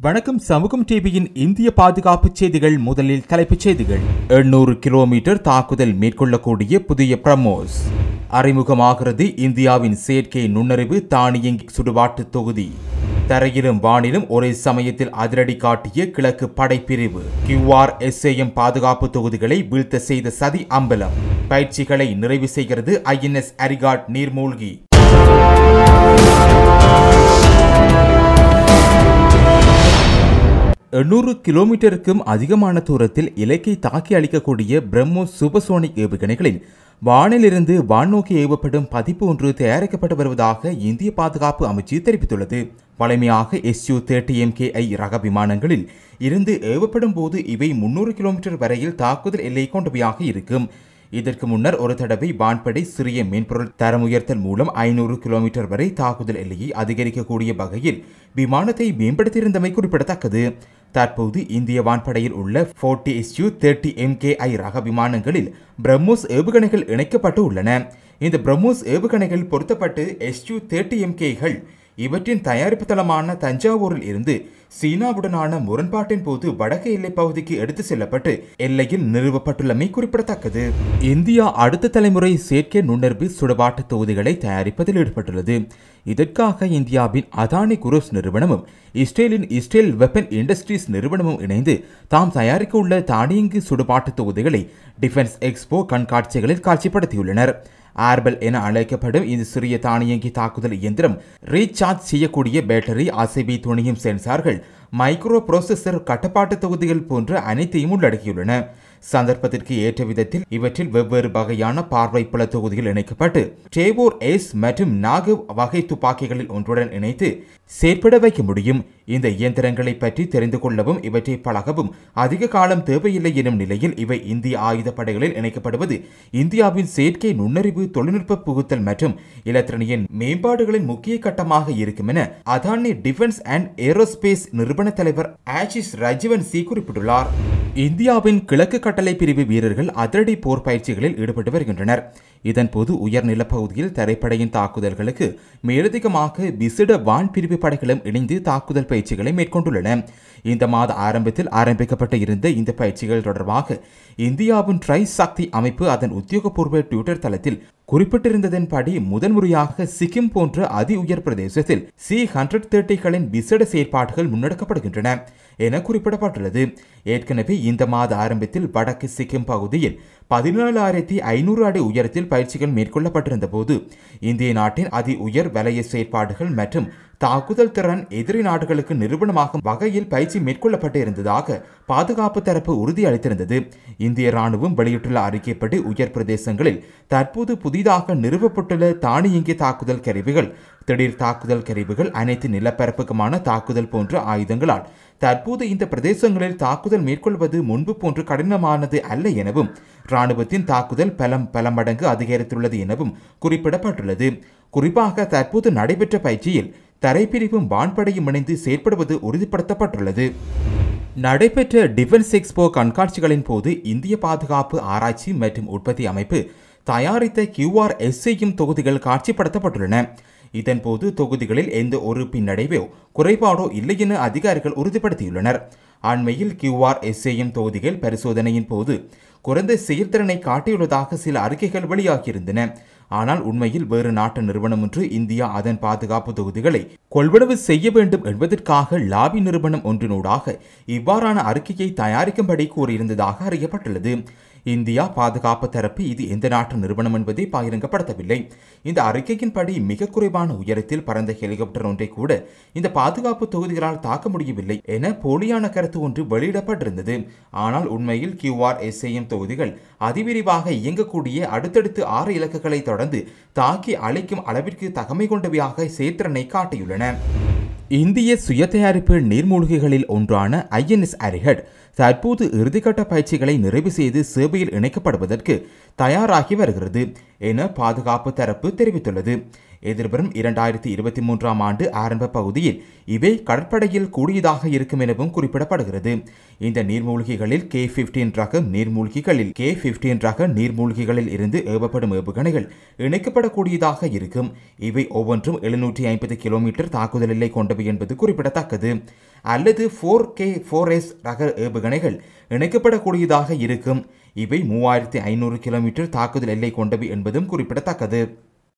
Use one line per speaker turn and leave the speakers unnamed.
வணக்கம். சமூகம் டிவியின் இந்திய பாதுகாப்பு செய்திகள் முதலில் தலைப்புச் செய்திகள். எண்ணூறு கிலோமீட்டர் தாக்குதல் மேற்கொள்ளக்கூடிய புதிய பிரமோஸ் அறிமுகமாகிறது இந்தியாவின் செயற்கை நுண்ணறிவு தானியங்கி சுடுபாட்டு தொகுதி. தரையிலும் வானிலும் ஒரே சமயத்தில் அதிரடி காட்டிய கிழக்கு படைப்பிரிவு. கியூஆர் எஸ்ஏஎம் பாதுகாப்பு தொகுதிகளை வீழ்த்த செய்த சதி அம்பலம். பயிற்சிகளை நிறைவு செய்கிறது ஐஎன்எஸ் அரிகாட் நீர்மூழ்கி. எண்ணூறு கிலோமீட்டருக்கும் அதிகமான தூரத்தில் இலக்கை தாக்கி அளிக்கக்கூடிய பிரம்மோஸ் சூப்பர்சோனிக் ஏவுகணைகளில் வானிலிருந்து வான்நோக்கி ஏவப்படும் பதிப்பு ஒன்று தயாரிக்கப்பட்டு வருவதாக இந்திய பாதுகாப்பு அமைச்சு தெரிவித்துள்ளது. பழமையாக எஸ்யூ தேர்ட்டி எம்கேஐ ரக விமானங்களில் இருந்து ஏவப்படும் போது இவை முன்னூறு கிலோமீட்டர் வரையில் தாக்குதல் எல்லை கொண்டவையாக இருக்கும். இதற்கு முன்னர் ஒரு தடவை வான்படை சிறிய மென்பொருள் தரம் உயர்த்தல் மூலம் ஐநூறு கிலோமீட்டர் வரை தாக்குதல் எல்லையை அதிகரிக்கக்கூடிய வகையில் விமானத்தை மேம்படுத்தியிருந்தமை குறிப்பிடத்தக்கது. தற்போது இந்திய வான்படையில் உள்ள ஃபோர்ட்டி எஸ்யூ தேர்ட்டி எம்கேஐ ரக விமானங்களில் பிரம்மோஸ் ஏவுகணைகள் இணைக்கப்பட்டு உள்ளன. இந்த பிரம்மோஸ் ஏவுகணைகள் பொருத்தப்பட்டு எஸ்யூ தேர்ட்டி எம்கேகள் இவற்றின் தயாரிப்பு தளமான தஞ்சாவூரில் இருந்து சீனாவுடனான முரண்பாட்டின் போது வடக்கு எல்லை பகுதிக்கு எடுத்து செல்லப்பட்டு எல்லையில் நிறுவப்பட்டுள்ளமை குறிப்பிடத்தக்கது. இந்தியா அடுத்த தலைமுறை செயற்கை நுண்ணறிவு சுடுபாட்டு தொகுதிகளை தயாரிப்பதில் ஈடுபட்டுள்ளது. இதற்காக இந்தியாவின் அதானி குரூஸ் நிறுவனமும் இஸ்ரேலின் இஸ்ரேல் வெப்பன் இண்டஸ்ட்ரீஸ் நிறுவனமும் இணைந்து தாம் தயாரிக்க உள்ள தானியங்கி சுடுபாட்டு தொகுதிகளை டிஃபென்ஸ் எக்ஸ்போ கண்காட்சிகளில் காட்சிப்படுத்தியுள்ளனர். ஆர்பெல் என அழைக்கப்படும் இந்த சிறிய தானியங்கி தாக்குதல் இயந்திரம் ரீசார்ஜ் செய்யக்கூடிய பேட்டரி அசைபி துணியும் சென்சார்கள் மைக்ரோ ப்ரோசஸர் கட்டுப்பாட்டு தொகுதிகள் போன்ற அனைத்தையும் உள்ளடக்கியுள்ளன. சந்தர்ப்பத்திற்கு ஏற்ற விதத்தில் இவற்றில் வெவ்வேறு வகையான பார்வை புல தொகுதிகள் இணைக்கப்பட்டு டேவோர் ஏஸ் மற்றும் நாகு வகை துப்பாக்கிகளில் ஒன்றுடன் இணைத்து செயற்பட வைக்க முடியும். இந்த இயந்திரங்களை பற்றி தெரிந்து கொள்ளவும் இவற்றை பழகவும். அதிக காலம் தேவையில்லை எனும் நிலையில் இவை இந்திய ஆயுதப்படைகளில் இணைக்கப்படுவது. இந்தியாவின் செயற்கை நுண்ணறிவு தொழில்நுட்ப புகுத்தல் மற்றும் இலத்திரனியின் மேம்பாடுகளின் முக்கிய கட்டமாக இருக்கும் என அதானி டிஃபென்ஸ் அண்ட் ஏரோஸ்பேஸ் நிறுவன தலைவர் ஆஷிஸ் ரஜீவன் சி குறிப்பிட்டுள்ளார். இந்தியாவின் கிழக்கு கட்டளை பிரிவு வீரர்கள் அதிரடி போர் பயிற்சிகளில் ஈடுபட்டு வருகின்றனர். இதன்போது உயர்நிலப் பகுதியில் தரைப்படையின் தாக்குதல்களுக்கு மேலதிகமாக விசிட வான் பிரிவு படைகளும் இணைந்து தாக்குதல் பயிற்சிகளை மேற்கொண்டுள்ளன. இந்த மாத ஆரம்பத்தில் ஆரம்பிக்கப்பட்டு இருந்த இந்த பயிற்சிகள் தொடர்பாக இந்தியாவின் ட்ரை சக்தி அமைப்பு அதன் உத்தியோகபூர்வ ட்விட்டர் தளத்தில் குறிப்பிட்டிருந்ததன்படி முதன்முறையாக சிக்கிம் போன்ற அதி உயர் பிரதேசத்தில் சி ஹண்ட்ரட் தேர்ட்டிகளின் விசேட செயற்பாடுகள் முன்னெடுக்கப்படுகின்றன என குறிப்பிடப்பட்டுள்ளது. ஏற்கனவே இந்த மாத ஆரம்பத்தில் வடக்கு சிக்கிம் பகுதியில் பதினேழாயிரத்தி ஐநூறு அடி உயரத்தில் பயிற்சிகள் மேற்கொள்ளப்பட்டிருந்த போது இந்திய நாட்டின் அதி உயர் வலய செயற்பாடுகள் மற்றும் தாக்குதல் திறன் எதிரி நாடுகளுக்கு நிறுவனமாகும் வகையில் பயிற்சி மேற்கொள்ளப்பட்டு இருந்ததாக பாதுகாப்பு தரப்பு உறுதியளித்திருந்தது. இந்திய ராணுவம் வெளியிட்டுள்ள அறிக்கைப்படி உயர் பிரதேசங்களில் தற்போது புதிதாக நிறுவப்பட்டுள்ள தானியங்கி தாக்குதல் கருவிகள் திடீர் தாக்குதல் கருவிகள் அனைத்து நிலப்பரப்புக்குமான தாக்குதல் போன்ற ஆயுதங்களால் தற்போது இந்த பிரதேசங்களில் தாக்குதல் மேற்கொள்வது முன்பு போன்று கடினமானது அல்ல எனவும் ராணுவத்தின் தாக்குதல் பலம் பல மடங்கு அதிகரித்துள்ளது எனவும் குறிப்பிடப்பட்டுள்ளது. குறிப்பாக தற்போது நடைபெற்ற பயிற்சியில் தரைப்பிரிவும் வான்படையும் இணைந்து செயற்படுவது உறுதிப்படுத்தப்பட்டுள்ளது. நடைபெற்ற டிஃபென்ஸ் எக்ஸ்போ கண்காட்சிகளின் போது இந்திய பாதுகாப்பு ஆராய்ச்சி மற்றும் உற்பத்தி அமைப்பு தயாரித்த கியூஆர் எஸ்ஐயும் தொகுதிகள் காட்சிப்படுத்தப்பட்டுள்ளன. இதன்போது தொகுதிகளில் எந்த ஒரு பின்னடைவோ குறைபாடோ இல்லை என அதிகாரிகள் உறுதிப்படுத்தியுள்ளனர். அண்மையில் கியூஆர் எஸ்ஏஎம் தொகுதிகள் பரிசோதனையின் போது குறைந்த செயல்திறனை காட்டியுள்ளதாக சில அறிக்கைகள் வெளியாகியிருந்தன. ஆனால் உண்மையில் வேறு நாட்டு நிறுவனம் ஒன்று இந்தியா அதன் பாதுகாப்பு தொகுதிகளை கொள்வனவு செய்ய வேண்டும் என்பதற்காக லாபி நிறுவனம் ஒன்றினூடாக இவ்வாறான அறிக்கையை தயாரிக்கும்படி கூறியிருந்ததாக அறியப்பட்டுள்ளது. இந்தியா பாதுகாப்பு தரப்பு இது எந்த நாட்டு நிறுவனம் என்பதை பகிரங்கப்படுத்தவில்லை. இந்த அறிக்கையின்படி மிக குறைவான உயரத்தில் பறந்த ஹெலிகாப்டர் ஒன்றை கூட இந்த பாதுகாப்பு தொகுதிகளால் தாக்க முடியவில்லை என போலியான கருத்து ஒன்று வெளியிடப்பட்டிருந்தது. ஆனால் உண்மையில் கியூஆர் எஸ்ஐஎம் தொகுதிகள் அதிவிரிவாக இயங்கக்கூடிய அடுத்தடுத்து ஆறு இலக்குகளை தொடர்ந்து தாக்கி அழைக்கும் அளவிற்கு தகமை கொண்டவையாக சேத்திரனை காட்டியுள்ளன. இந்திய சுய தயாரிப்பு நீர்மூழ்கிகளில் ஒன்றான ஐஎன்எஸ் அரிஹட் தற்போது இறுதிக்கட்ட பயிற்சிகளை நிறைவு செய்து சேவையில் இணைக்கப்படுவதற்கு தயாராகி வருகிறது என பாதுகாப்பு தரப்பு தெரிவித்துள்ளது. எதிர்வரும் இரண்டாயிரத்தி இருபத்தி மூன்றாம் ஆண்டு ஆரம்ப பகுதியில் இவை கடற்படையில் கூடியதாக இருக்கும் எனவும் குறிப்பிடப்படுகிறது. இந்த நீர்மூழ்கிகளில் கே பிப்டீன் ரக நீர்மூழ்கிகளில் கே பிப்டீன் ரக நீர்மூழ்கிகளில் இருந்து ஏவப்படும் ஏவுகணைகள் இணைக்கப்படக்கூடியதாக இருக்கும். இவை ஒவ்வொன்றும் எழுநூற்றி ஐம்பது கிலோமீட்டர் தாக்குதல் எல்லை கொண்டவை என்பது குறிப்பிடத்தக்கது. அல்லது ஃபோர் கே ஃபோர் எஸ் ரக ஏவுகணைகள் இணைக்கப்படக்கூடியதாக இருக்கும். இவை மூவாயிரத்தி ஐநூறு கிலோமீட்டர் தாக்குதல் எல்லை கொண்டவை என்பதும் குறிப்பிடத்தக்கது.